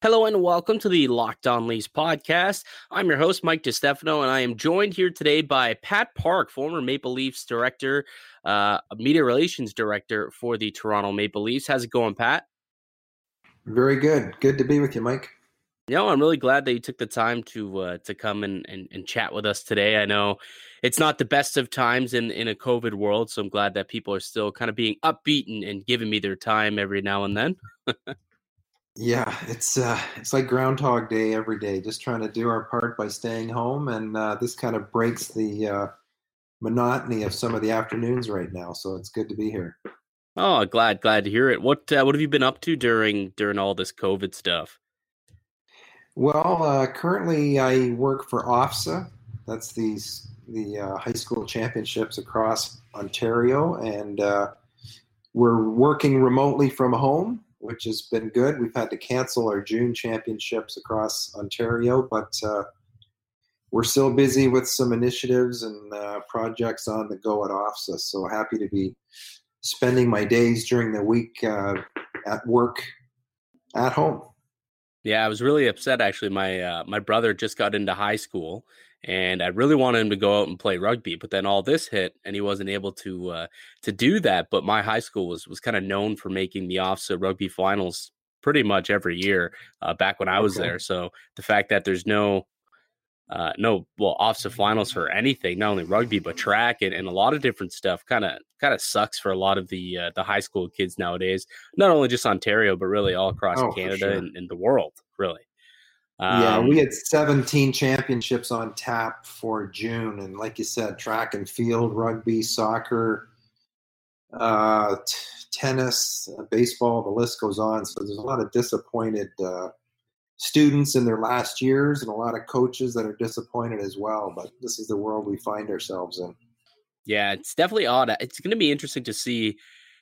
Hello and welcome to the Locked On Leafs podcast. I'm your host, Mike DiStefano, and I am joined here today by Pat Park, former Maple Leafs director, uh, media relations director for the Toronto Maple Leafs. How's it going, Pat? Very good. Good to be with you, Mike. You know, I'm really glad that you took the time to uh, to come and, and, and chat with us today. I know it's not the best of times in, in a COVID world, so I'm glad that people are still kind of being upbeat and, and giving me their time every now and then. Yeah, it's uh, it's like Groundhog Day every day, just trying to do our part by staying home, and uh, this kind of breaks the uh, monotony of some of the afternoons right now. So it's good to be here. Oh, glad glad to hear it. What uh, what have you been up to during during all this COVID stuff? Well, uh, currently I work for OFSAA. That's these the uh, high school championships across Ontario, and we're working remotely from home which has been good. We've had to cancel our June championships across Ontario, but uh, we're still busy with some initiatives and uh, projects on the go at OFSAA. So happy to be spending my days during the week uh, at work at home. Yeah, I was really upset actually. My uh, my brother just got into high school, and I really wanted him to go out and play rugby. But then all this hit, and he wasn't able to uh, to do that. But my high school was was kind of known for making the OFSAA rugby finals pretty much every year uh, back when I was okay. there. So the fact that there's no uh, no well OFSAA finals for anything, not only rugby but track and, and a lot of different stuff, kind of kind of sucks for a lot of the uh, the high school kids nowadays. Not only just Ontario, but really all across oh, Canada sure. and, and the world, really. Um, yeah, we had 17 championships on tap for June, and like you said, track and field, rugby, soccer, uh, t- tennis, uh, baseball. The list goes on. So there's a lot of disappointed uh, students in their last years, and a lot of coaches that are disappointed as well. But this is the world we find ourselves in. Yeah, it's definitely odd. It's going to be interesting to see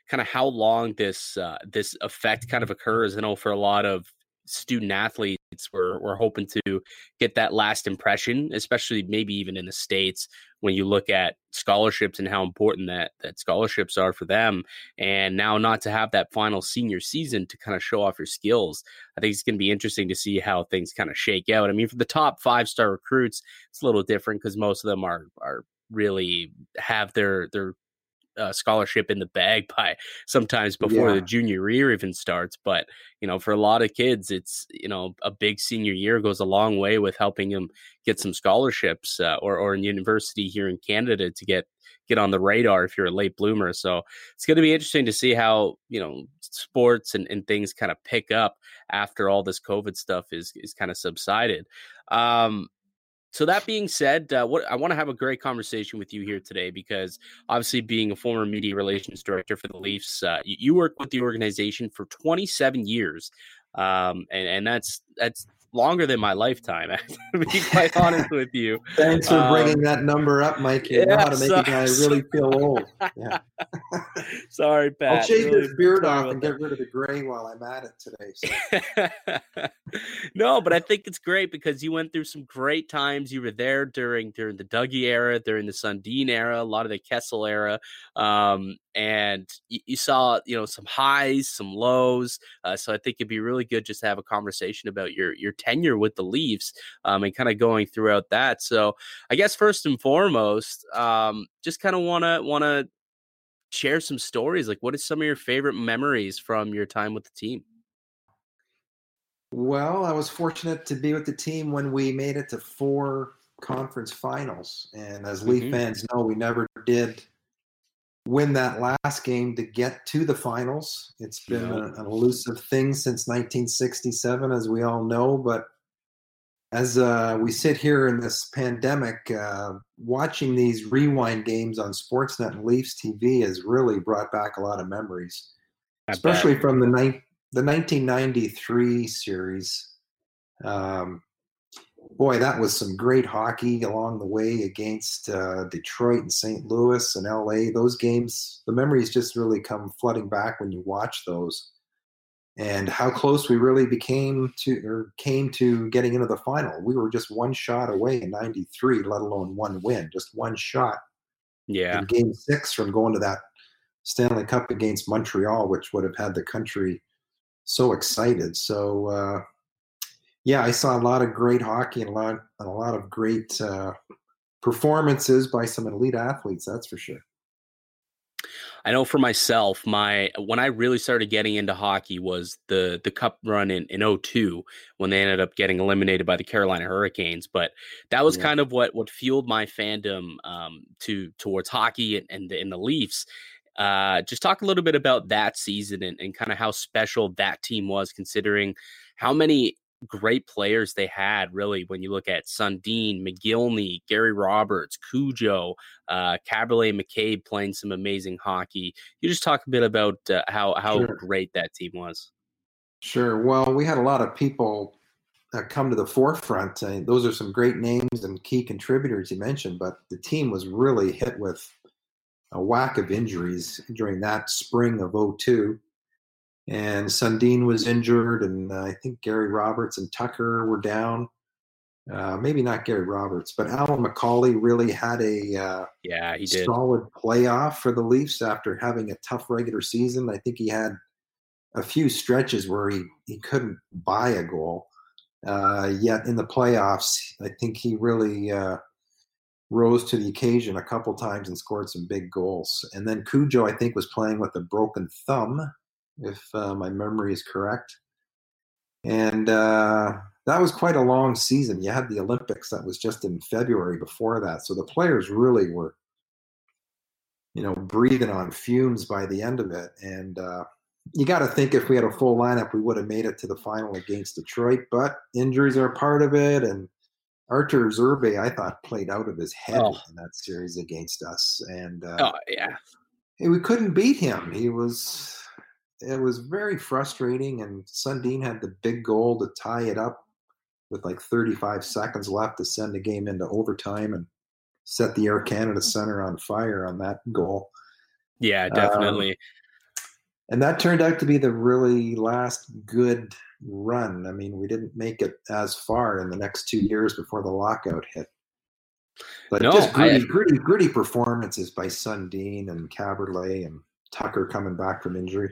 kind of how long this uh, this effect kind of occurs. I know for a lot of student athletes we're, we're hoping to get that last impression especially maybe even in the states when you look at scholarships and how important that that scholarships are for them and now not to have that final senior season to kind of show off your skills. I think it's going to be interesting to see how things kind of shake out. I mean for the top five star recruits it's a little different because most of them are are really have their their uh, scholarship in the bag by sometimes before yeah. the junior year even starts. But you know, for a lot of kids, it's you know a big senior year goes a long way with helping them get some scholarships uh, or or in university here in Canada to get get on the radar if you're a late bloomer. So it's going to be interesting to see how you know sports and, and things kind of pick up after all this COVID stuff is is kind of subsided. Um, so that being said, uh, what I want to have a great conversation with you here today because obviously, being a former media relations director for the Leafs, uh, you, you worked with the organization for 27 years, um, and, and that's that's longer than my lifetime. to be quite honest with you. Thanks for um, bringing that number up, Mike. You yeah, know how to make a guy really feel old. Yeah. sorry, Pat. I'll shave really, this beard off and get rid of the gray while I'm at it today. So. no, but I think it's great because you went through some great times. You were there during during the Dougie era, during the Sundin era, a lot of the Kessel era, um, and you, you, saw you know some highs, some lows. Uh, so I think it'd be really good just to have a conversation about your your tenure with the Leafs um, and kind of going throughout that. So I guess first and foremost, um, just kind of want to want to share some stories. Like, what is some of your favorite memories from your time with the team? Well, I was fortunate to be with the team when we made it to four conference finals. And as mm-hmm. Leaf fans know, we never did win that last game to get to the finals. It's been yeah. a, an elusive thing since 1967, as we all know. But as uh, we sit here in this pandemic, uh, watching these rewind games on Sportsnet and Leafs TV has really brought back a lot of memories, I especially bet. from the, ni- the 1993 series. Um, boy, that was some great hockey along the way against uh, Detroit and St. Louis and LA. Those games, the memories just really come flooding back when you watch those, and how close we really became to or came to getting into the final. We were just one shot away in '93, let alone one win, just one shot. Yeah, in Game Six from going to that Stanley Cup against Montreal, which would have had the country so excited. So. Uh, yeah, I saw a lot of great hockey and a lot, and a lot of great uh, performances by some elite athletes. That's for sure. I know for myself, my when I really started getting into hockey was the the cup run in, in 02 when they ended up getting eliminated by the Carolina Hurricanes. But that was yeah. kind of what what fueled my fandom um, to towards hockey and, and, the, and the Leafs. Uh, just talk a little bit about that season and, and kind of how special that team was, considering how many great players they had, really, when you look at Sundin, Mogilny, Gary Roberts, Cujo, uh, Kaberle McCabe playing some amazing hockey. You just talk a bit about uh, how, how sure. great that team was. Sure. Well, we had a lot of people uh, come to the forefront. Uh, those are some great names and key contributors you mentioned, but the team was really hit with a whack of injuries during that spring of 02 and Sundin was injured, and uh, I think Gary Roberts and Tucker were down. Uh, maybe not Gary Roberts, but Alyn McCauley really had a uh, yeah he did solid playoff for the Leafs after having a tough regular season. I think he had a few stretches where he he couldn't buy a goal. Uh, yet in the playoffs, I think he really uh, rose to the occasion a couple times and scored some big goals. And then Cujo, I think, was playing with a broken thumb if uh, my memory is correct. And uh, that was quite a long season. You had the Olympics that was just in February before that. So the players really were, you know, breathing on fumes by the end of it. And uh, you got to think if we had a full lineup, we would have made it to the final against Detroit. But injuries are a part of it. And Arturs Irbe, I thought, played out of his head oh. in that series against us. And uh, oh, yeah. we couldn't beat him. He was it was very frustrating. And Sundin had the big goal to tie it up with like 35 seconds left to send the game into overtime and set the Air Canada Center on fire on that goal. Yeah, definitely. Um, and that turned out to be the really last good run. I mean, we didn't make it as far in the next two years before the lockout hit. But no, just gritty, I, gritty, gritty performances by Sundin and Kaberle and Tucker coming back from injury.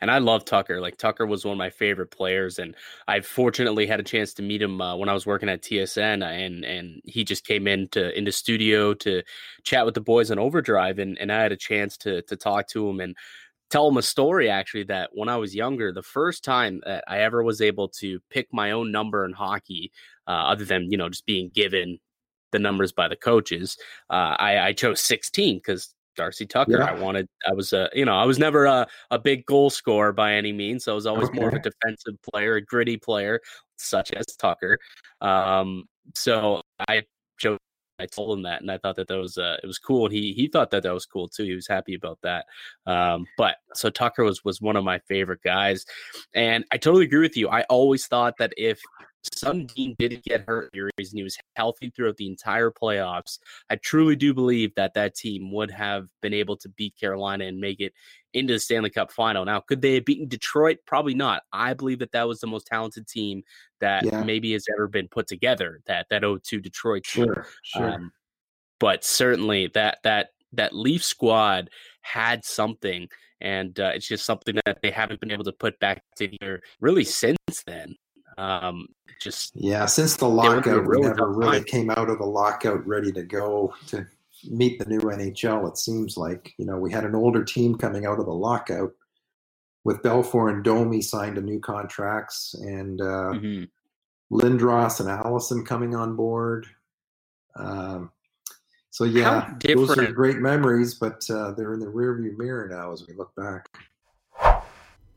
And I love Tucker. Like Tucker was one of my favorite players, and I fortunately had a chance to meet him uh, when I was working at TSN, and and he just came into into studio to chat with the boys on Overdrive, and and I had a chance to to talk to him and tell him a story actually that when I was younger, the first time that I ever was able to pick my own number in hockey, uh, other than you know just being given the numbers by the coaches, uh, I, I chose 16 because Darcy Tucker. Yeah. I wanted, I was a, you know, I was never a, a big goal scorer by any means. So I was always okay. more of a defensive player, a gritty player, such as Tucker. Um, so I chose, I told him that, and I thought that that was, uh, it was cool. And he, he thought that that was cool too. He was happy about that. Um, but so Tucker was, was one of my favorite guys. And I totally agree with you. I always thought that if Sundin didn't get hurt series and he was healthy throughout the entire playoffs, I truly do believe that that team would have been able to beat Carolina and make it into the Stanley Cup final. Now, could they have beaten Detroit? Probably not. I believe that that was the most talented team that yeah. maybe has ever been put together. That that 0-2 Detroit team. Sure, sure. Um, but certainly that that that Leaf squad had something, and uh, it's just something that they haven't been able to put back together really since then. Um, just yeah, since the lockout, really we never really time. came out of the lockout ready to go to meet the new NHL. It seems like you know we had an older team coming out of the lockout with Belfour and Domi signed to new contracts, and uh, mm-hmm. Lindros and Allison coming on board. Um, so yeah, those are great memories, but uh, they're in the rearview mirror now as we look back.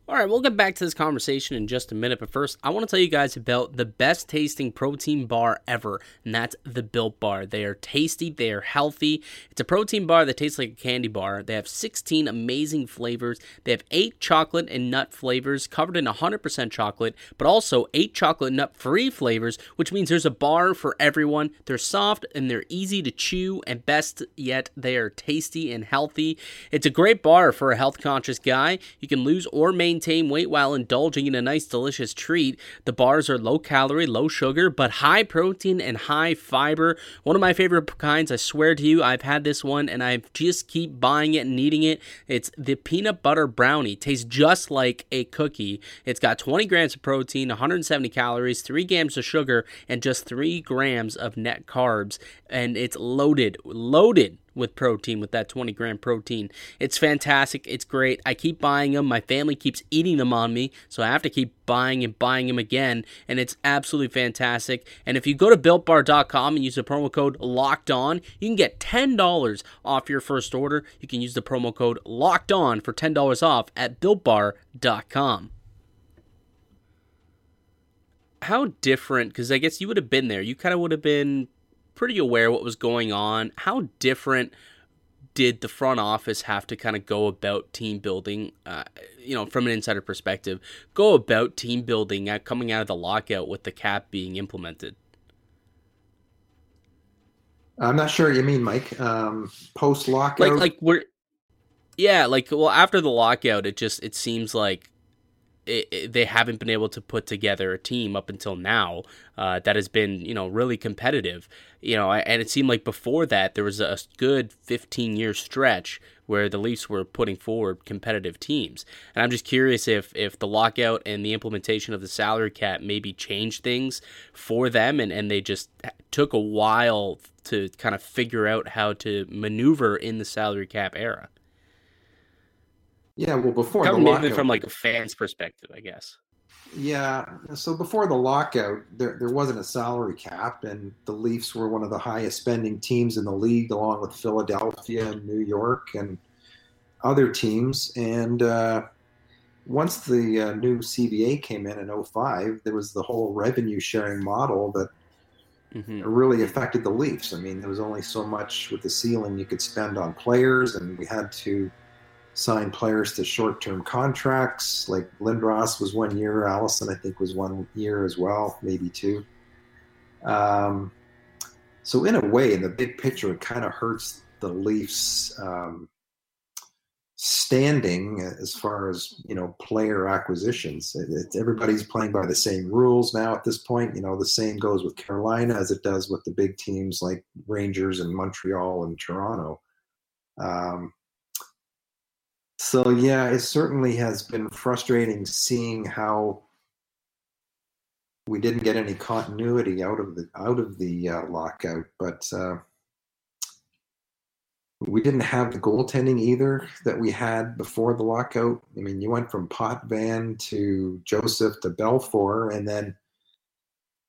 All right, we'll get back to this conversation in just a minute, but first, I want to tell you guys about the best tasting protein bar ever, and that's the Built Bar. They are tasty, they are healthy. It's a protein bar that tastes like a candy bar. They have 16 amazing flavors. They have 8 chocolate and nut flavors covered in 100% chocolate, but also 8 chocolate nut free flavors, which means there's a bar for everyone. They're soft and they're easy to chew, and best yet, they are tasty and healthy. It's a great bar for a health conscious guy. You can lose or maintain maintain weight while indulging in a nice, delicious treat. The bars are low calorie, low sugar, but high protein and high fiber. One of my favorite kinds, I swear to you, I've had this one and I just keep buying it and eating it. It's the peanut butter brownie. tastes just like a cookie. It's got 20 grams of protein, 170 calories, 3 grams of sugar, and just 3 grams of net carbs. And it's loaded, loaded with protein with that 20 gram protein. It's fantastic. It's great. I keep buying them. My family keeps eating them on me, so I have to keep buying and buying them again, and it's absolutely fantastic. And if you go to builtbar.com and use the promo code locked on, you can get $10 off your first order. You can use the promo code locked on for $10 off at builtbar.com how different because i guess you would have been there you kind of would have been pretty aware what was going on. How different did the front office have to kind of go about team building, uh, you know, from an insider perspective, go about team building uh, coming out of the lockout with the cap being implemented? I'm not sure you mean, Mike. Um, Post lockout, like like we're, yeah, like well after the lockout, it just it seems like it, they haven't been able to put together a team up until now uh, that has been you know really competitive. You know and it seemed like before that there was a good 15 year stretch where the Leafs were putting forward competitive teams. And I'm just curious if if the lockout and the implementation of the salary cap maybe changed things for them and, and they just took a while to kind of figure out how to maneuver in the salary cap era yeah, well, before Coming the lockout, from like a fan's perspective, I guess. Yeah, so before the lockout, there there wasn't a salary cap, and the Leafs were one of the highest spending teams in the league, along with Philadelphia and New York and other teams. And uh, once the uh, new CBA came in in 05, there was the whole revenue sharing model that mm-hmm. really affected the Leafs. I mean, there was only so much with the ceiling you could spend on players, and we had to sign players to short-term contracts. Like Lindros was one year, Allison I think was one year as well, maybe two. Um, so in a way, in the big picture, it kind of hurts the Leafs' um, standing as far as you know player acquisitions. It, it, everybody's playing by the same rules now at this point. You know, the same goes with Carolina as it does with the big teams like Rangers and Montreal and Toronto. Um, so yeah, it certainly has been frustrating seeing how we didn't get any continuity out of the out of the uh, lockout, but uh, we didn't have the goaltending either that we had before the lockout. I mean, you went from Potvin to Joseph to Belfour, and then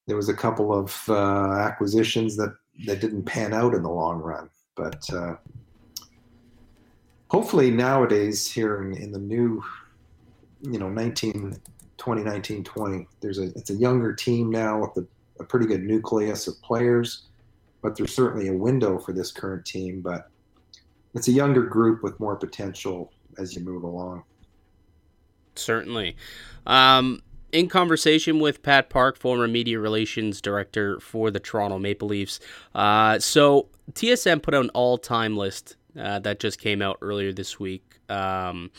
there was a couple of uh, acquisitions that that didn't pan out in the long run. But uh, hopefully nowadays here in, in the new, you know, 19, 2019, 20, there's a, it's a younger team now with a, a pretty good nucleus of players, but there's certainly a window for this current team, but it's a younger group with more potential as you move along. Certainly. Um, in conversation with Pat Park, former media relations director for the Toronto Maple Leafs. Uh, so TSN put out an all-time list uh, that just came out earlier this week. Um,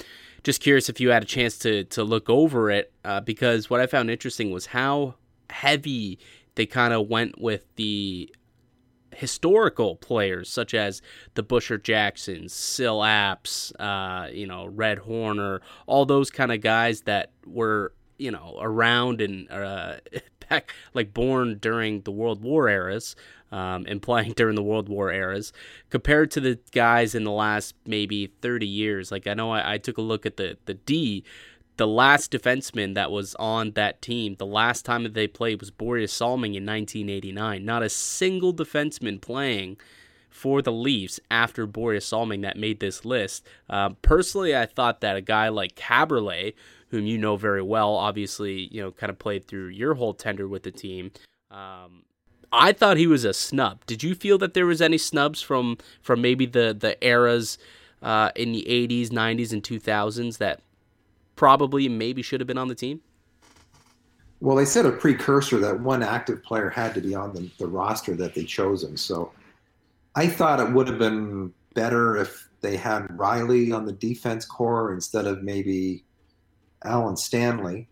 just curious if you had a chance to to look over it uh, because what I found interesting was how heavy they kind of went with the historical players such as the Busher Jacksons, Syl Apps, uh, you know, Red Horner, all those kind of guys that were you know around and uh, back like born during the World War eras um, and playing during the World War eras, compared to the guys in the last maybe 30 years. Like I know I, I took a look at the the D. The last defenseman that was on that team, the last time that they played was Borje Salming in 1989. Not a single defenseman playing for the Leafs after Borje Salming that made this list. Uh, personally, I thought that a guy like Kaberle, whom you know very well, obviously, you know, kind of played through your whole tender with the team. Um, I thought he was a snub. Did you feel that there was any snubs from from maybe the the eras uh, in the 80s, 90s, and 2000s that probably maybe should have been on the team? Well, they said a precursor that one active player had to be on the, the roster that they chosen. So I thought it would have been better if they had Rielly on the defense core instead of maybe Allan Stanley,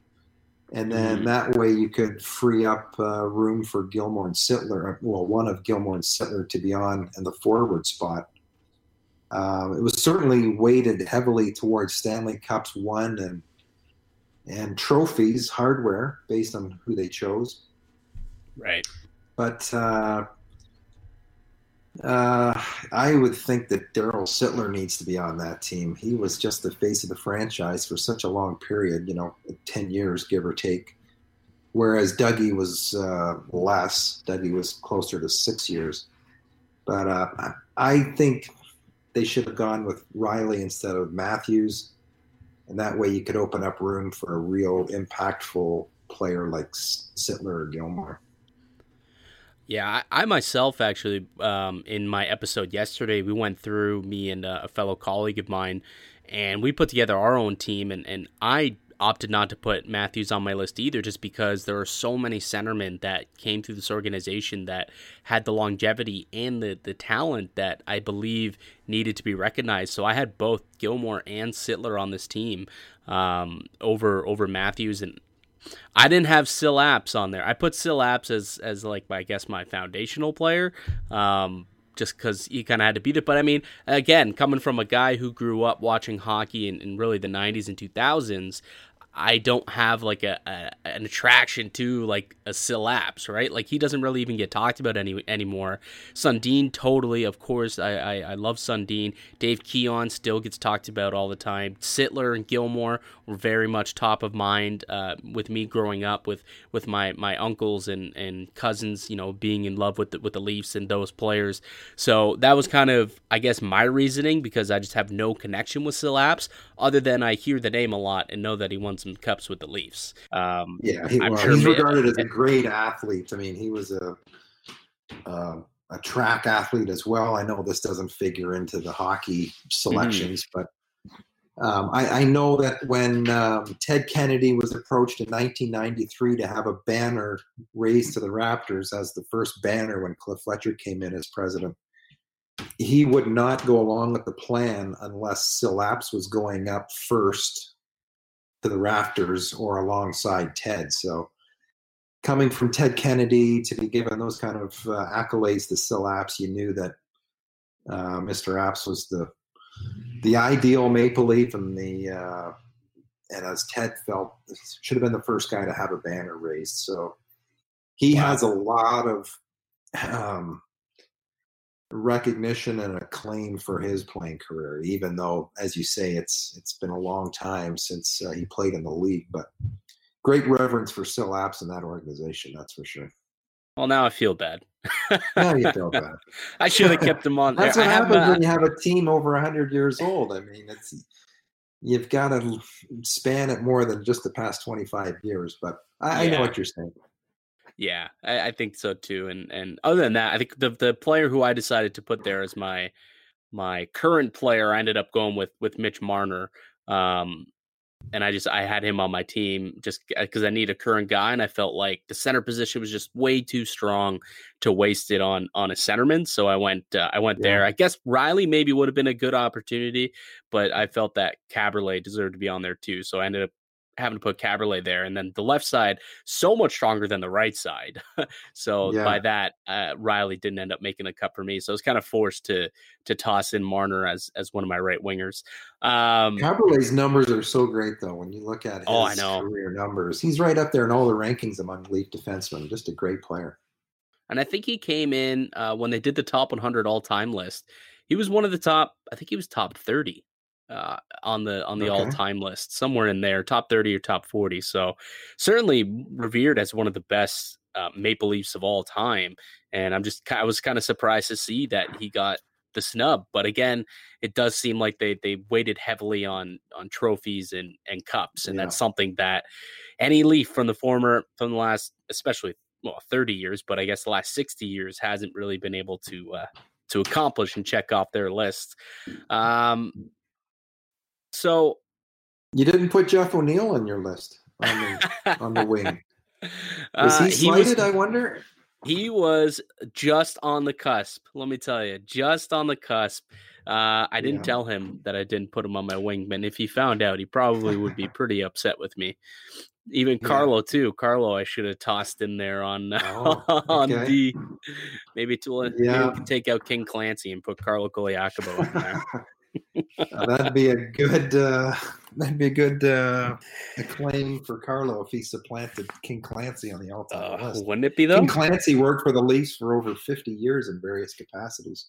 and then mm-hmm. that way you could free up uh, room for Gilmour and Sittler. Well, one of Gilmour and Sittler to be on in the forward spot. Uh, it was certainly weighted heavily towards Stanley Cups won and and trophies, hardware based on who they chose. Right. But uh, uh, I would think that Daryl Sittler needs to be on that team. He was just the face of the franchise for such a long period, you know, 10 years, give or take. Whereas Dougie was uh, less. Dougie was closer to six years. But uh, I think they should have gone with Rielly instead of Matthews. And that way you could open up room for a real impactful player like Sittler or Gilmour. Yeah, I, I myself actually, um, in my episode yesterday, we went through me and a, a fellow colleague of mine, and we put together our own team. And, and I opted not to put Matthews on my list either, just because there are so many centermen that came through this organization that had the longevity and the, the talent that I believe needed to be recognized. So I had both Gilmour and Sittler on this team um, over over Matthews, and I didn't have Syl Apps on there. I put Syl Apps as as like my, I guess my foundational player, um, just because he kind of had to beat it. But I mean, again, coming from a guy who grew up watching hockey in, in really the '90s and 2000s, I don't have like a, a, an attraction to like a Syl Apps, right? Like he doesn't really even get talked about any anymore. Sundin totally, of course. I, I, I love Sundin. Dave Keon still gets talked about all the time. Sittler and Gilmour were very much top of mind uh, with me growing up with with my, my uncles and, and cousins, you know, being in love with the, with the Leafs and those players. So that was kind of I guess my reasoning because I just have no connection with Syl Apps other than I hear the name a lot and know that he won some cups with the Leafs. Um, yeah, he, sure he's regarded as a great athlete. I mean, he was a uh, a track athlete as well. I know this doesn't figure into the hockey selections, mm-hmm. but um, I, I, know that when um, Ted Kennedy was approached in 1993 to have a banner raised to the Raptors as the first banner when Cliff Fletcher came in as president, he would not go along with the plan unless Syl Apps was going up first to the rafters or alongside Ted. So coming from Ted Kennedy to be given those kind of uh, accolades to Syl Apps, you knew that uh, Mr. Apps was the the ideal Maple Leaf, and the uh, and as Ted felt, should have been the first guy to have a banner raised. So he wow. has a lot of um, recognition and acclaim for his playing career, even though, as you say, it's it's been a long time since uh, he played in the league. But great reverence for Syl Apps in that organization, that's for sure. Well, now I feel bad. now you feel bad. I should have kept him on. That's what happens when you have a team over hundred years old. I mean, it's you've got to span it more than just the past twenty five years. But I, yeah. I know what you're saying. Yeah, I, I, think so too. And and other than that, I think the the player who I decided to put there as my my current player, I ended up going with with Mitch Marner. Um, and I just I had him on my team just because I need a current guy, and I felt like the center position was just way too strong to waste it on on a centerman. So I went uh, I went yeah. there. I guess Rielly maybe would have been a good opportunity, but I felt that Kaberle deserved to be on there too. So I ended up having to put Kaberle there, and then the left side so much stronger than the right side. so yeah. by that, uh, Rielly didn't end up making the cut for me. So I was kind of forced to to toss in Marner as as one of my right wingers. Um, Kaberle's numbers are so great though. When you look at his oh, I know. career numbers, he's right up there in all the rankings among Leaf defensemen. Just a great player. And I think he came in uh, when they did the top 100 all time list. He was one of the top. I think he was top 30 uh, on the on the okay. all time list, somewhere in there, top thirty or top forty. So certainly revered as one of the best uh, Maple Leafs of all time. And I'm just I was kind of surprised to see that he got the snub. But again, it does seem like they they weighted heavily on on trophies and and cups, and yeah. that's something that any Leaf from the former from the last, especially well, 30 years, but I guess the last 60 years hasn't really been able to uh, to accomplish and check off their list. Um, so you didn't put Jeff O'Neill on your list on the, on the wing. Was he slighted? Uh, he was, I wonder. He was just on the cusp. Let me tell you, just on the cusp. Uh, I didn't Yeah. tell him that I didn't put him on my wing, but if he found out, he probably would be pretty upset with me. Even Yeah. Carlo too. Carlo, I should have tossed in there on Oh, on okay. D. Maybe to maybe Yeah. we could take out King Clancy and put Carlo Colaiacovo in there. Uh, that'd be a good uh, that'd be a good uh, acclaim for Carlo if he supplanted King Clancy on the all-time Uh, list. wouldn't it be though? King Clancy worked for the Leafs for over 50 years in various capacities.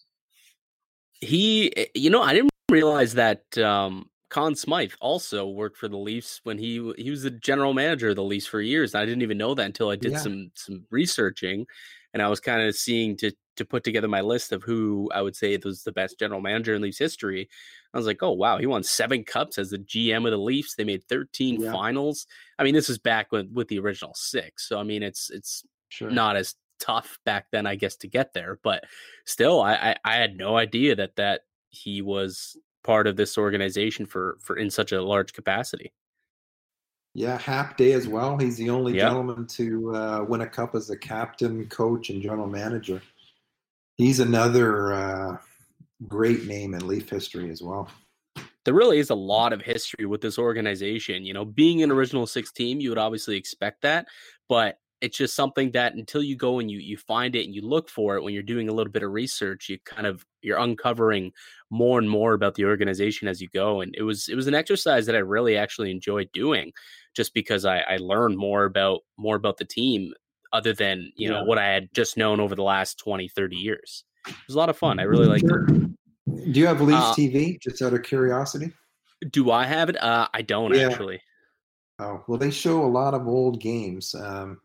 He, eh, you know, I didn't realize that um, Conn Smythe also worked for the Leafs when he he was the general manager of the Leafs for years. I didn't even know that until I did Yeah. some some researching, and I was kind of seeing to to put together my list of who I would say was the best general manager in Leafs history. I was like, oh wow, he won seven cups as the GM of the Leafs. They made thirteen Yeah. finals. I mean, this is back with with the original six, so I mean, it's it's Sure. not as tough back then, I guess, to get there. But still, I, I, I had no idea that that he was part of this organization for for in such a large capacity. Yeah, Hap Day as well. He's the only Yeah. gentleman to uh, win a cup as a captain, coach, and general manager. He's another uh, great name in Leaf history as well. There really is a lot of history with this organization. You know, being an original six team, you would obviously expect that, but it's just something that until you go and you you find it and you look for it when you're doing a little bit of research, you kind of you're uncovering more and more about the organization as you go. And it was it was an exercise that I really actually enjoyed doing, just because I, I learned more about more about the team other than you know what I had just known over the last 20, 30 years. It was a lot of fun. I really liked Sure. it. Do you have Leafs Uh, TV? Just out of curiosity. Do I have it? Uh, I don't Yeah. actually. Oh well, they show a lot of old games. Um,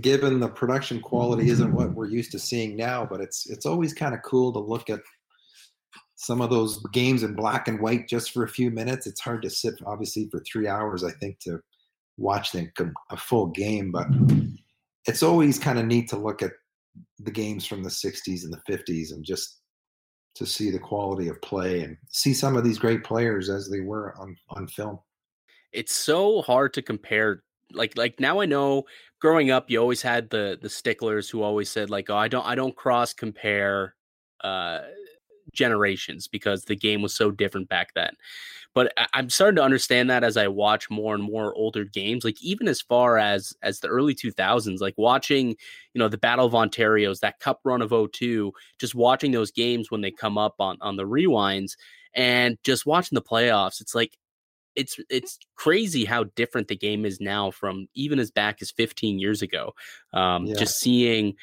given the production quality isn't what we're used to seeing now, but it's it's always kind of cool to look at some of those games in black and white just for a few minutes. It's hard to sit obviously for three hours. I think to watch the, a full game, but it's always kind of neat to look at the games from the 60s and the 50s and just to see the quality of play and see some of these great players as they were on on film. it's so hard to compare like like now i know growing up you always had the the sticklers who always said like oh i don't i don't cross compare uh generations because the game was so different back then but I- i'm starting to understand that as i watch more and more older games like even as far as as the early 2000s like watching you know the battle of ontario's that cup run of 02 just watching those games when they come up on on the rewinds and just watching the playoffs it's like it's it's crazy how different the game is now from even as back as 15 years ago. Um, Yeah. Just seeing,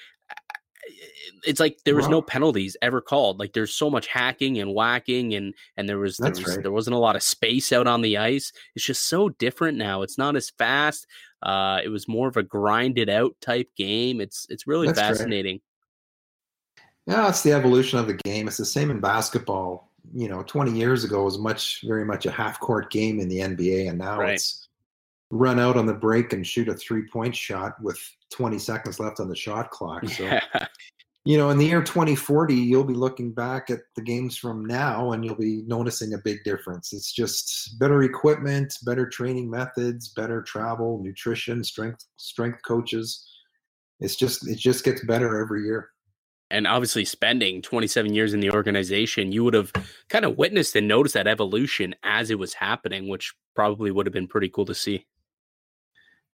it's like there was no penalties ever called. Like there's so much hacking and whacking, and and there was there, That's was, right. there wasn't a lot of space out on the ice. It's just so different now. It's not as fast. Uh, it was more of a grinded out type game. It's it's really That's right. fascinating. Yeah, it's the evolution of the game. It's the same in basketball. You know, 20 years ago was much, very much a half court game in the NBA, and now Right. it's run out on the break and shoot a three point shot with 20 seconds left on the shot clock. So, Yeah. you know, in the year 2040, you'll be looking back at the games from now and you'll be noticing a big difference. It's just better equipment, better training methods, better travel, nutrition, strength, strength coaches. It's just, it just gets better every year. and obviously spending 27 years in the organization, you would have kind of witnessed and noticed that evolution as it was happening, which probably would have been pretty cool to see.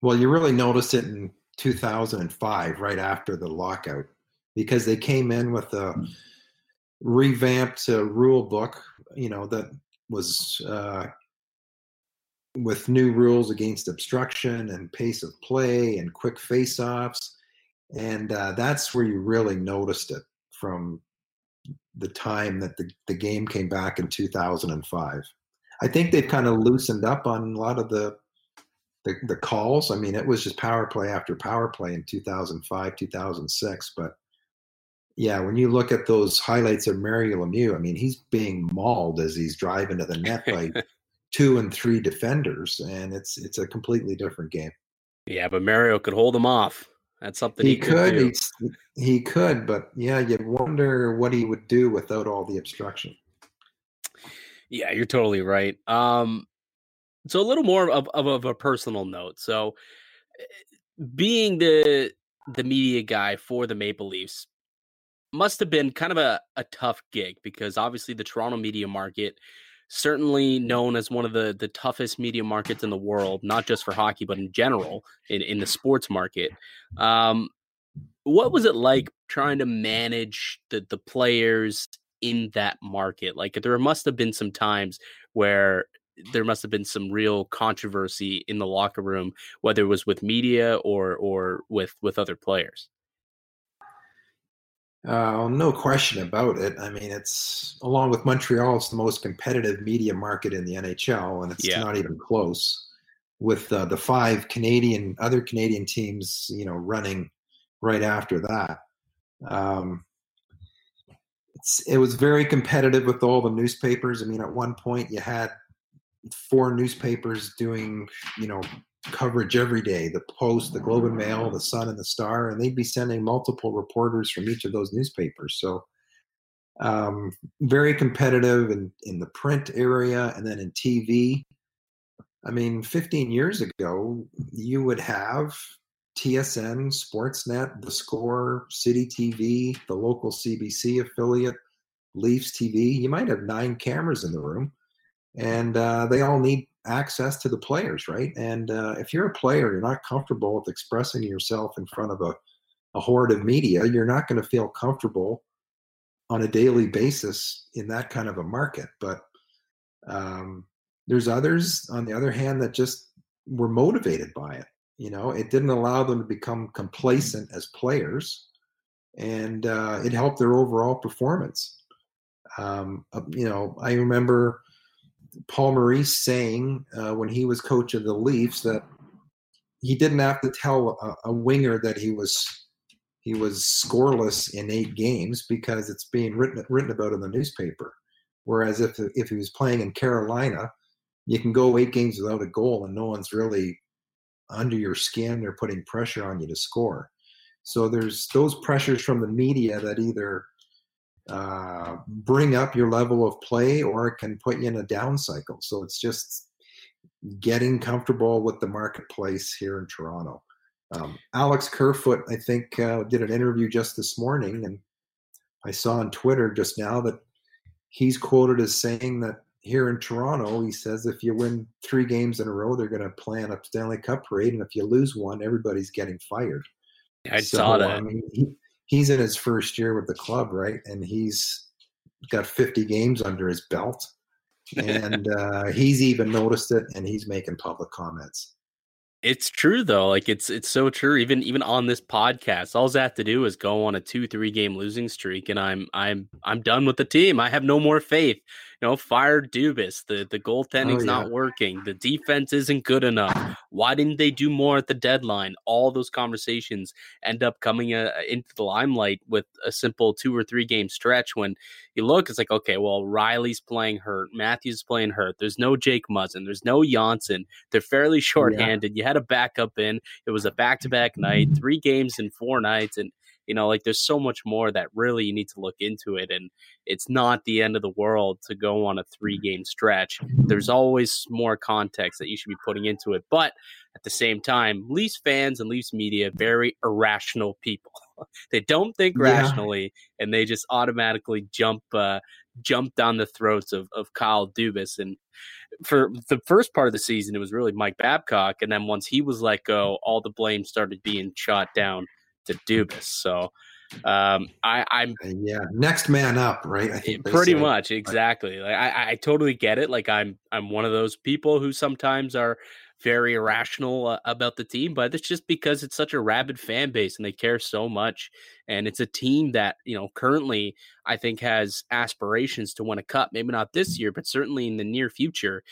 Well, you really noticed it in 2005, right after the lockout, because they came in with a revamped uh, rule book, you know, that was uh, with new rules against obstruction and pace of play and quick face-offs, and uh, that's where you really noticed it from the time that the, the game came back in 2005. I think they've kind of loosened up on a lot of the the, the calls. I mean, it was just power play after power play in 2005, 2006. But yeah, when you look at those highlights of Mario Lemieux, I mean, he's being mauled as he's driving to the net by two and three defenders, and it's it's a completely different game. Yeah, but Mario could hold him off. That's something he, He could, do. he's, he could, but yeah, you wonder what he would do without all the obstruction. Yeah, you're totally right. Um, so a little more of, of, of a personal note. So, being the the media guy for the Maple Leafs, must have been kind of a, a tough gig because obviously the Toronto media market certainly known as one of the the toughest media markets in the world, not just for hockey but in general in, in the sports market. Um, what was it like trying to manage the the players in that market? Like there must have been some times where there must have been some real controversy in the locker room, whether it was with media or or with with other players. Uh, no question about it. I mean, it's along with Montreal, it's the most competitive media market in the NHL, and it's yeah. not even close. With uh, the five Canadian other Canadian teams, you know, running right after that, um, it was very competitive with all the newspapers. I mean, at one point, you had four newspapers doing, you know, coverage every day the Post, the Globe and Mail, the Sun, and the Star, and they'd be sending multiple reporters from each of those newspapers. So, um, very competitive in, in the print area and then in TV. I mean, 15 years ago, you would have TSN, Sportsnet, The Score, City TV, the local CBC affiliate, Leafs TV. You might have nine cameras in the room, and uh, they all need access to the players, right? And uh, if you're a player, you're not comfortable with expressing yourself in front of a, a horde of media, you're not going to feel comfortable on a daily basis in that kind of a market. But um, there's others, on the other hand, that just were motivated by it. You know, it didn't allow them to become complacent as players, and uh, it helped their overall performance. Um, uh, you know, I remember Paul Maurice saying uh, when he was coach of the Leafs that he didn't have to tell a, a, winger that he was he was scoreless in eight games because it's being written written about in the newspaper. Whereas if if he was playing in Carolina, you can go eight games without a goal and no one's really under your skin or putting pressure on you to score. So there's those pressures from the media that either uh, bring up your level of play or it can put you in a down cycle. So it's just getting comfortable with the marketplace here in Toronto. Um, Alex Kerfoot, I think, uh, did an interview just this morning, and I saw on Twitter just now that he's quoted as saying that here in Toronto, he says if you win three games in a row, they're going to plan a Stanley Cup parade, and if you lose one, everybody's getting fired. I so, saw that. I mean, he, he's in his first year with the club, right? And he's got 50 games under his belt. And uh, he's even noticed it and he's making public comments. It's true though. Like it's it's so true. Even even on this podcast, all I have to do is go on a two, three game losing streak and I'm I'm I'm done with the team. I have no more faith you know, fire Dubas. The the goaltending's oh, yeah. not working. The defense isn't good enough. Why didn't they do more at the deadline? All those conversations end up coming uh, into the limelight with a simple two or three game stretch. When you look, it's like, okay, well, Rielly's playing hurt, Matthews playing hurt. There's no Jake Muzzin. There's no Johnsson. They're fairly shorthanded. Yeah. You had a backup in. It was a back to back night, three games in four nights, and you know like there's so much more that really you need to look into it and it's not the end of the world to go on a three game stretch. There's always more context that you should be putting into it but at the same time leafs fans and leafs media very irrational people. They don't think yeah. rationally and they just automatically jump uh, jump down the throats of, of kyle dubas and for the first part of the season, it was really Mike Babcock, and then once he was let go, all the blame started being shot down to Dubas. So um, I, I'm uh, yeah, next man up, right? I think pretty say. much exactly. Like I, I totally get it. Like I'm, I'm one of those people who sometimes are very irrational uh, about the team, but it's just because it's such a rabid fan base and they care so much. And it's a team that, you know, currently I think has aspirations to win a cup, maybe not this year, but certainly in the near future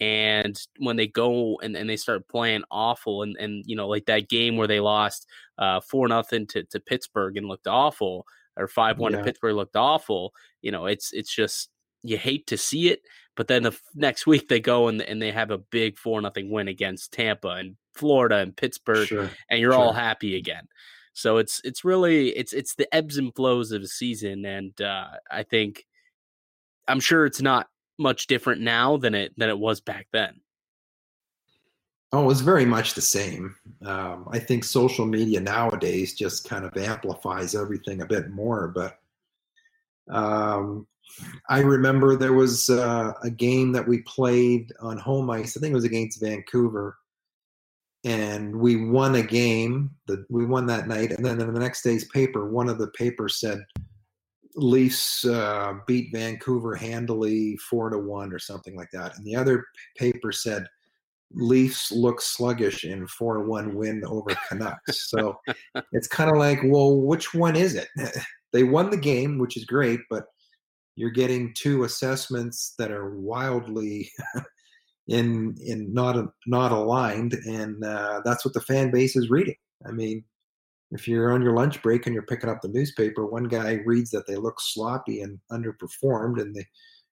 and when they go and, and they start playing awful and, and you know like that game where they lost uh four nothing to, to pittsburgh and looked awful or five one yeah. to pittsburgh looked awful you know it's it's just you hate to see it but then the next week they go and, and they have a big four nothing win against tampa and florida and pittsburgh sure. and you're sure. all happy again so it's it's really it's it's the ebbs and flows of a season and uh i think i'm sure it's not much different now than it than it was back then. Oh, it's very much the same. Um, I think social media nowadays just kind of amplifies everything a bit more. But Um, I remember there was uh, a game that we played on home ice. I think it was against Vancouver, and we won a game. We won that night, and then in the next day's paper, one of the papers said Leafs uh, beat Vancouver handily four to one or something like that, and the other paper said Leafs look sluggish in four to one win over Canucks. so it's kind of like, well, which one is it? they won the game, which is great, but you're getting two assessments that are wildly in in not not aligned, and uh, that's what the fan base is reading. I mean, if you're on your lunch break and you're picking up the newspaper, one guy reads that they look sloppy and underperformed, and the,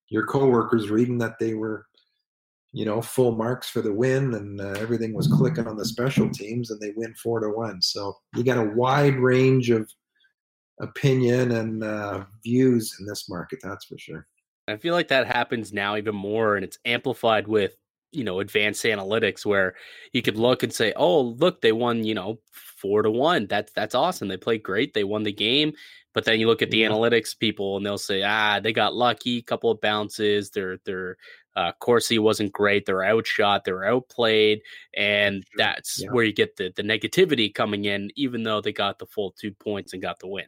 your coworkers reading that they were, you know, full marks for the win and uh, everything was clicking on the special teams, and they win four to one. So you got a wide range of opinion and uh, views in this market. That's for sure. I feel like that happens now even more, and it's amplified with you know advanced analytics where you could look and say, "Oh, look, they won," you know, four to one. That's that's awesome. They played great. They won the game. But then you look at the yeah. analytics people, and they'll say, "Ah, they got lucky. A Couple of bounces. Their their uh, Corsi wasn't great. They're outshot. They're outplayed, and that's yeah. where you get the the negativity coming in. Even though they got the full two points and got the win."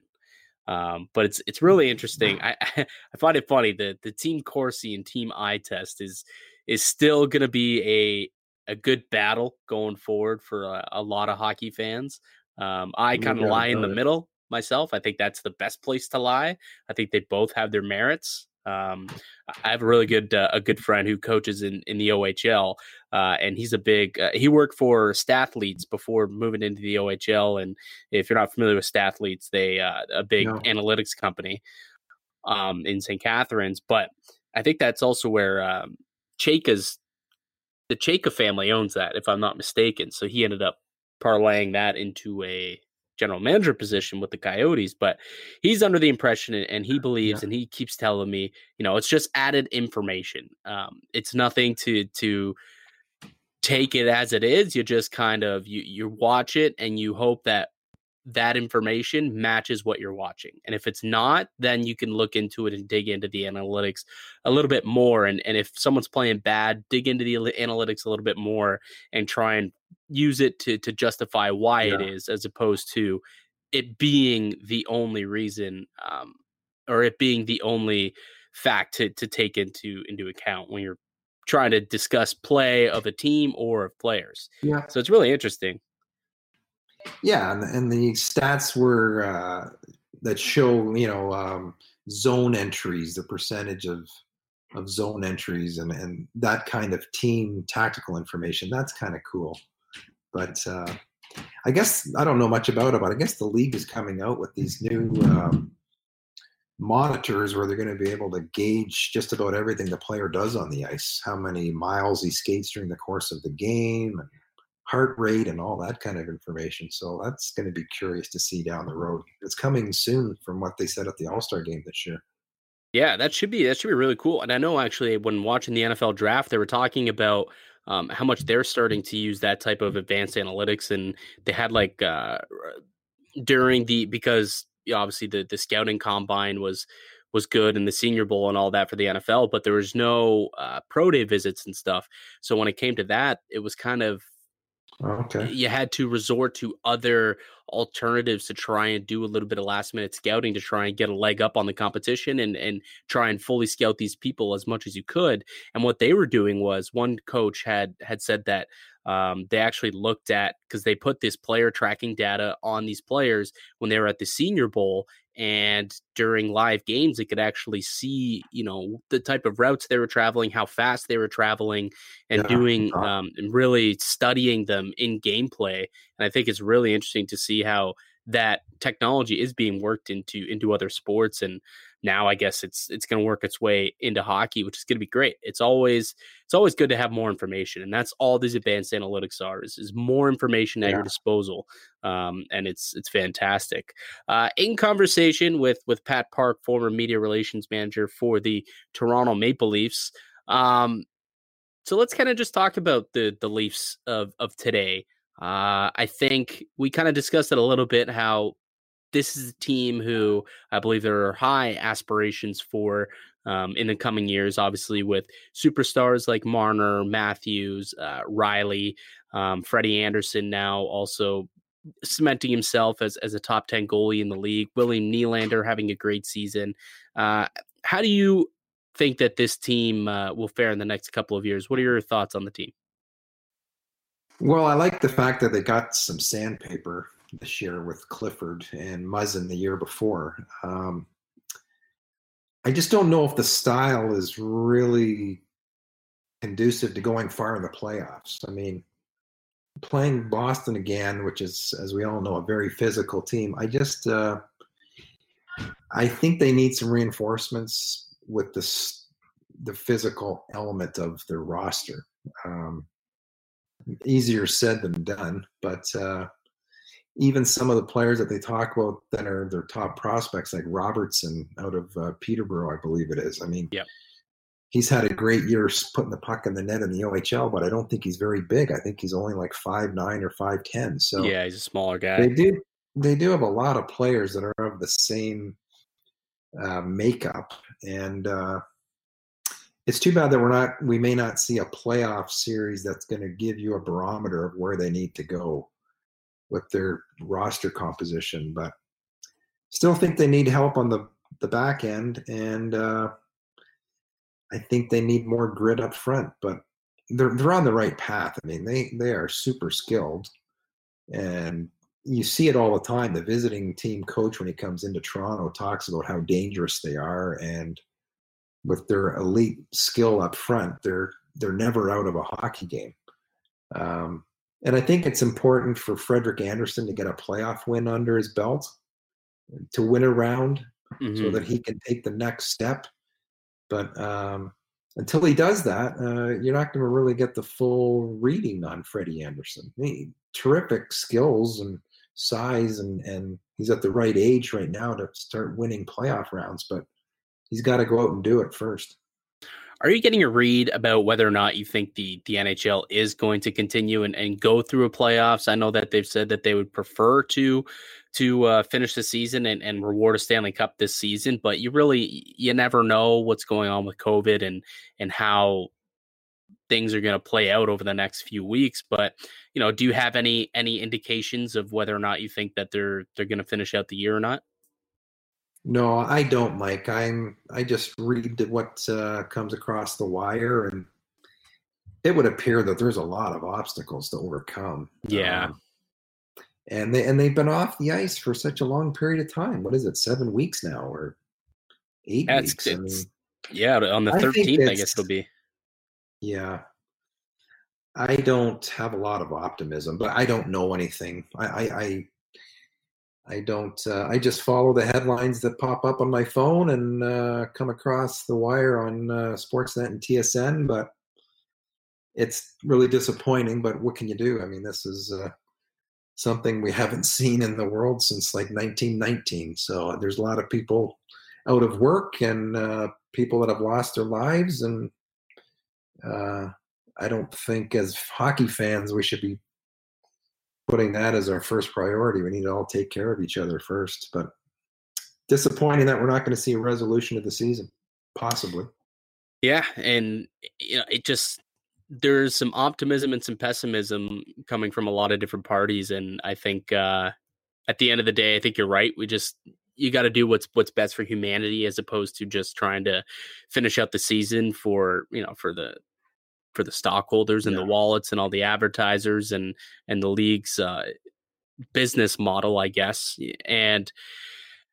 Um, but it's it's really interesting. I I find it funny that the team Corsi and team eye test is is still going to be a a good battle going forward for a, a lot of hockey fans. Um, I kind of lie in the middle myself. I think that's the best place to lie. I think they both have their merits. Um, I have a really good uh, a good friend who coaches in in the OHL, uh, and he's a big. Uh, he worked for Stathletes before moving into the OHL. And if you're not familiar with Stathletes, they uh, a big no. analytics company um, in St. Catharines. But I think that's also where um, Chayka's the Chayka family owns that, if I'm not mistaken. So he ended up parlaying that into a general manager position with the Coyotes, but he's under the impression and he believes yeah. and he keeps telling me, you know, it's just added information. Um, it's nothing to to take it as it is. You just kind of you you watch it and you hope that that information matches what you're watching. And if it's not, then you can look into it and dig into the analytics a little bit more. And, and if someone's playing bad, dig into the analytics a little bit more and try and use it to, to justify why yeah. it is, as opposed to it being the only reason um, or it being the only fact to, to take into into account when you're trying to discuss play of a team or of players. Yeah. So it's really interesting. Yeah, and, and the stats were uh, that show you know um, zone entries, the percentage of of zone entries, and and that kind of team tactical information. That's kind of cool. But uh, I guess I don't know much about it, but I guess the league is coming out with these new um, monitors where they're going to be able to gauge just about everything the player does on the ice, how many miles he skates during the course of the game, and heart rate and all that kind of information. So that's going to be curious to see down the road. It's coming soon from what they said at the All Star game this year. Yeah, that should be that should be really cool. And I know actually when watching the NFL draft, they were talking about um, how much they're starting to use that type of advanced analytics, and they had like uh, during the because obviously the the scouting combine was was good and the Senior Bowl and all that for the NFL, but there was no uh, pro day visits and stuff. So when it came to that, it was kind of Okay. You had to resort to other alternatives to try and do a little bit of last minute scouting to try and get a leg up on the competition and and try and fully scout these people as much as you could. And what they were doing was one coach had had said that um, they actually looked at because they put this player tracking data on these players when they were at the Senior Bowl, and during live games they could actually see you know the type of routes they were traveling how fast they were traveling and yeah. doing um, and really studying them in gameplay and i think it's really interesting to see how that technology is being worked into into other sports and now I guess it's it's going to work its way into hockey, which is going to be great. It's always it's always good to have more information, and that's all these advanced analytics are is, is more information at yeah. your disposal, um, and it's it's fantastic. Uh, in conversation with with Pat Park, former media relations manager for the Toronto Maple Leafs. Um, so let's kind of just talk about the the Leafs of of today. Uh, I think we kind of discussed it a little bit how this is a team who I believe there are high aspirations for um, in the coming years. Obviously, with superstars like Marner, Matthews, uh, Rielly, um, Freddie Andersen now also cementing himself as as a top ten goalie in the league. William Nylander having a great season. Uh, how do you think that this team uh, will fare in the next couple of years? What are your thoughts on the team? Well, I like the fact that they got some sandpaper this year with Clifford and Muzzin the year before. Um, I just don't know if the style is really conducive to going far in the playoffs. I mean, playing Boston again, which is, as we all know, a very physical team. I just, uh, I think they need some reinforcements with this, the physical element of their roster. Um, easier said than done, but uh, even some of the players that they talk about that are their top prospects, like Robertson out of uh, Peterborough, I believe it is. I mean, yep. he's had a great year putting the puck in the net in the OHL, but I don't think he's very big. I think he's only like five nine or five ten. So yeah, he's a smaller guy. They do they do have a lot of players that are of the same uh, makeup, and uh, it's too bad that we're not we may not see a playoff series that's going to give you a barometer of where they need to go with their roster composition, but still think they need help on the the back end, and uh, I think they need more grit up front. But they're they're on the right path. I mean, they they are super skilled, and you see it all the time. The visiting team coach, when he comes into Toronto, talks about how dangerous they are, and with their elite skill up front, they're they're never out of a hockey game. Um, and I think it's important for Frederik Andersen to get a playoff win under his belt to win a round mm-hmm. so that he can take the next step. But um, until he does that, uh, you're not going to really get the full reading on Freddie Andersen. He, terrific skills and size, and, and he's at the right age right now to start winning playoff rounds, but he's got to go out and do it first. Are you getting a read about whether or not you think the the NHL is going to continue and, and go through a playoffs? I know that they've said that they would prefer to to uh, finish the season and, and reward a Stanley Cup this season, but you really you never know what's going on with COVID and and how things are going to play out over the next few weeks. But you know, do you have any any indications of whether or not you think that they're they're going to finish out the year or not? No, I don't, Mike. I'm I just read what uh, comes across the wire, and it would appear that there's a lot of obstacles to overcome. Yeah. Um, and they and they've been off the ice for such a long period of time. What is it? Seven weeks now, or eight yeah, weeks? I mean, yeah, on the thirteenth, I, I guess it'll be. Yeah, I don't have a lot of optimism, but I don't know anything. I, I, I I don't. Uh, I just follow the headlines that pop up on my phone and uh, come across the wire on uh, Sportsnet and TSN. But it's really disappointing. But what can you do? I mean, this is uh, something we haven't seen in the world since like 1919. So there's a lot of people out of work and uh, people that have lost their lives. And uh, I don't think, as hockey fans, we should be putting that as our first priority. We need to all take care of each other first. But disappointing that we're not going to see a resolution of the season, possibly. Yeah, and you know, it just there's some optimism and some pessimism coming from a lot of different parties, and I think uh, at the end of the day, I think you're right. We just you got to do what's what's best for humanity as opposed to just trying to finish out the season for you know for the for the stockholders and yeah. the wallets and all the advertisers and and the league's uh, business model, I guess. And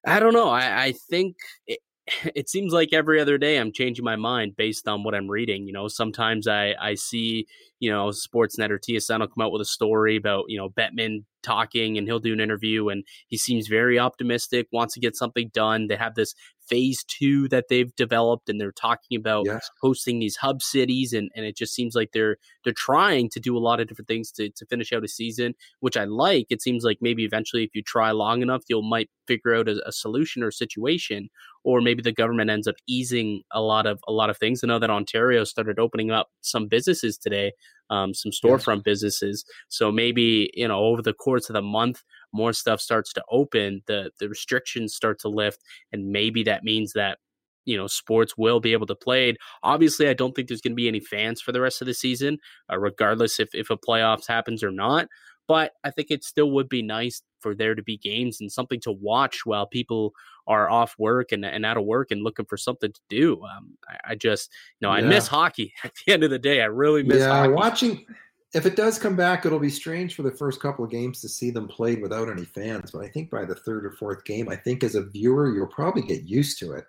I don't know. I, I think it, it seems like every other day I'm changing my mind based on what I'm reading. You know, sometimes I I see you know Sportsnet or TSN will come out with a story about you know Bettman talking and he'll do an interview and he seems very optimistic, wants to get something done. They have this phase two that they've developed and they're talking about yes. hosting these hub cities and, and it just seems like they're they're trying to do a lot of different things to, to finish out a season which i like it seems like maybe eventually if you try long enough you'll might figure out a, a solution or a situation or maybe the government ends up easing a lot of a lot of things. I know that Ontario started opening up some businesses today, um, some storefront yes. businesses. So maybe you know over the course of the month, more stuff starts to open, the the restrictions start to lift, and maybe that means that you know sports will be able to play. Obviously, I don't think there's going to be any fans for the rest of the season, uh, regardless if if a playoffs happens or not. But I think it still would be nice for there to be games and something to watch while people are off work and, and out of work and looking for something to do. Um, I, I, just, you know, yeah. I miss hockey at the end of the day. I really miss yeah, hockey. watching. If it does come back, it'll be strange for the first couple of games to see them played without any fans. But I think by the third or fourth game, I think as a viewer, you'll probably get used to it.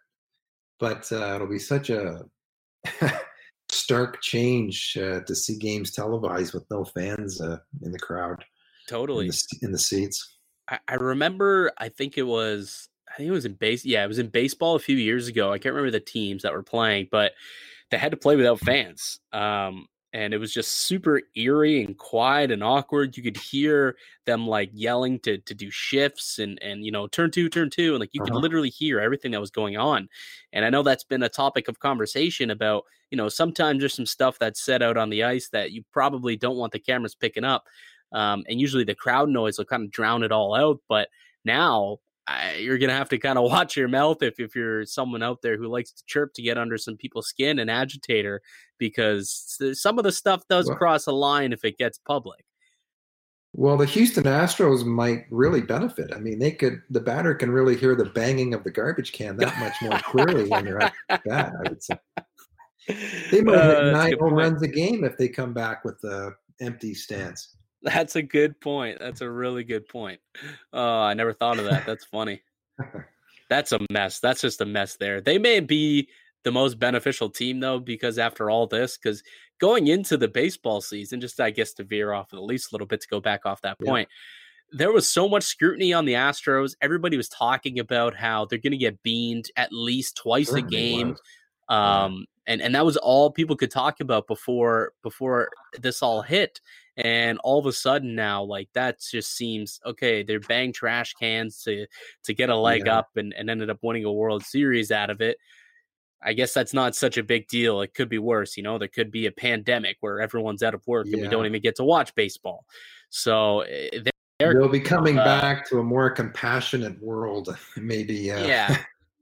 But uh, it'll be such a stark change uh, to see games televised with no fans uh, in the crowd. Totally in the, in the seats. I, I, remember. I think it was. I think it was in base. Yeah, it was in baseball a few years ago. I can't remember the teams that were playing, but they had to play without fans. Um, and it was just super eerie and quiet and awkward. You could hear them like yelling to to do shifts and and you know turn two, turn two, and like you uh-huh. could literally hear everything that was going on. And I know that's been a topic of conversation about you know sometimes there's some stuff that's set out on the ice that you probably don't want the cameras picking up, um, and usually the crowd noise will kind of drown it all out. But now you're gonna have to kind of watch your mouth if, if you're someone out there who likes to chirp to get under some people's skin and agitator because some of the stuff does well, cross a line if it gets public. Well, the Houston Astros might really benefit. I mean, they could the batter can really hear the banging of the garbage can that much more clearly when they're at bat. I would say they might uh, hit nine home runs a game if they come back with the empty stands. That's a good point. That's a really good point. Oh, I never thought of that. That's funny. That's a mess. That's just a mess there. They may be the most beneficial team though, because after all this, because going into the baseball season, just I guess to veer off at least a little bit to go back off that point, yeah. there was so much scrutiny on the Astros. Everybody was talking about how they're going to get beamed at least twice a game. Um, and and that was all people could talk about before before this all hit and all of a sudden now like that just seems okay they're bang trash cans to to get a leg yeah. up and, and ended up winning a world series out of it i guess that's not such a big deal it could be worse you know there could be a pandemic where everyone's out of work yeah. and we don't even get to watch baseball so eh, they're, they'll be coming uh, back to a more compassionate world maybe uh, yeah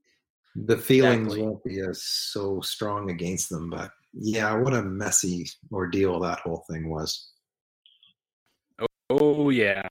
the feelings exactly. won't be as so strong against them but yeah what a messy ordeal that whole thing was Oh yeah.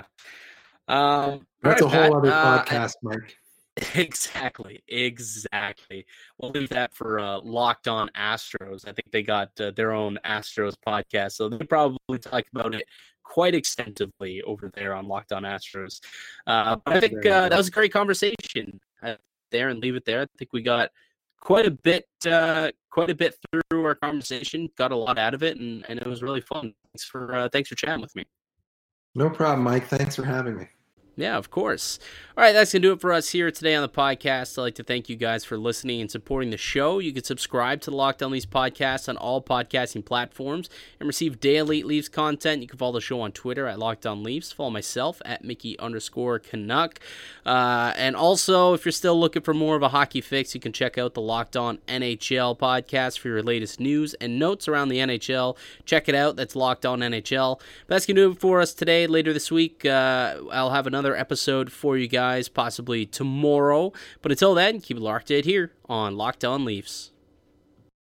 Um, That's right, a whole Pat, other uh, podcast, Mike. Exactly, exactly. We'll leave that for uh, Locked On Astros. I think they got uh, their own Astros podcast, so they probably talk about it quite extensively over there on Locked On Astros. Uh, I think uh, that was a great conversation uh, there, and leave it there. I think we got quite a bit, uh, quite a bit through our conversation. Got a lot out of it, and, and it was really fun. Thanks for uh, thanks for chatting with me. No problem, Mike. Thanks for having me. Yeah, of course. All right, that's going to do it for us here today on the podcast. I'd like to thank you guys for listening and supporting the show. You can subscribe to the Locked On Leafs podcast on all podcasting platforms and receive daily Leafs content. You can follow the show on Twitter at Locked On Leafs. Follow myself at Mickey underscore Canuck. Uh, and also, if you're still looking for more of a hockey fix, you can check out the Locked On NHL podcast for your latest news and notes around the NHL. Check it out. That's Locked On NHL. But that's going to do it for us today. Later this week, uh, I'll have another another episode for you guys, possibly tomorrow. But until then, keep it locked in here on Locked On Leafs.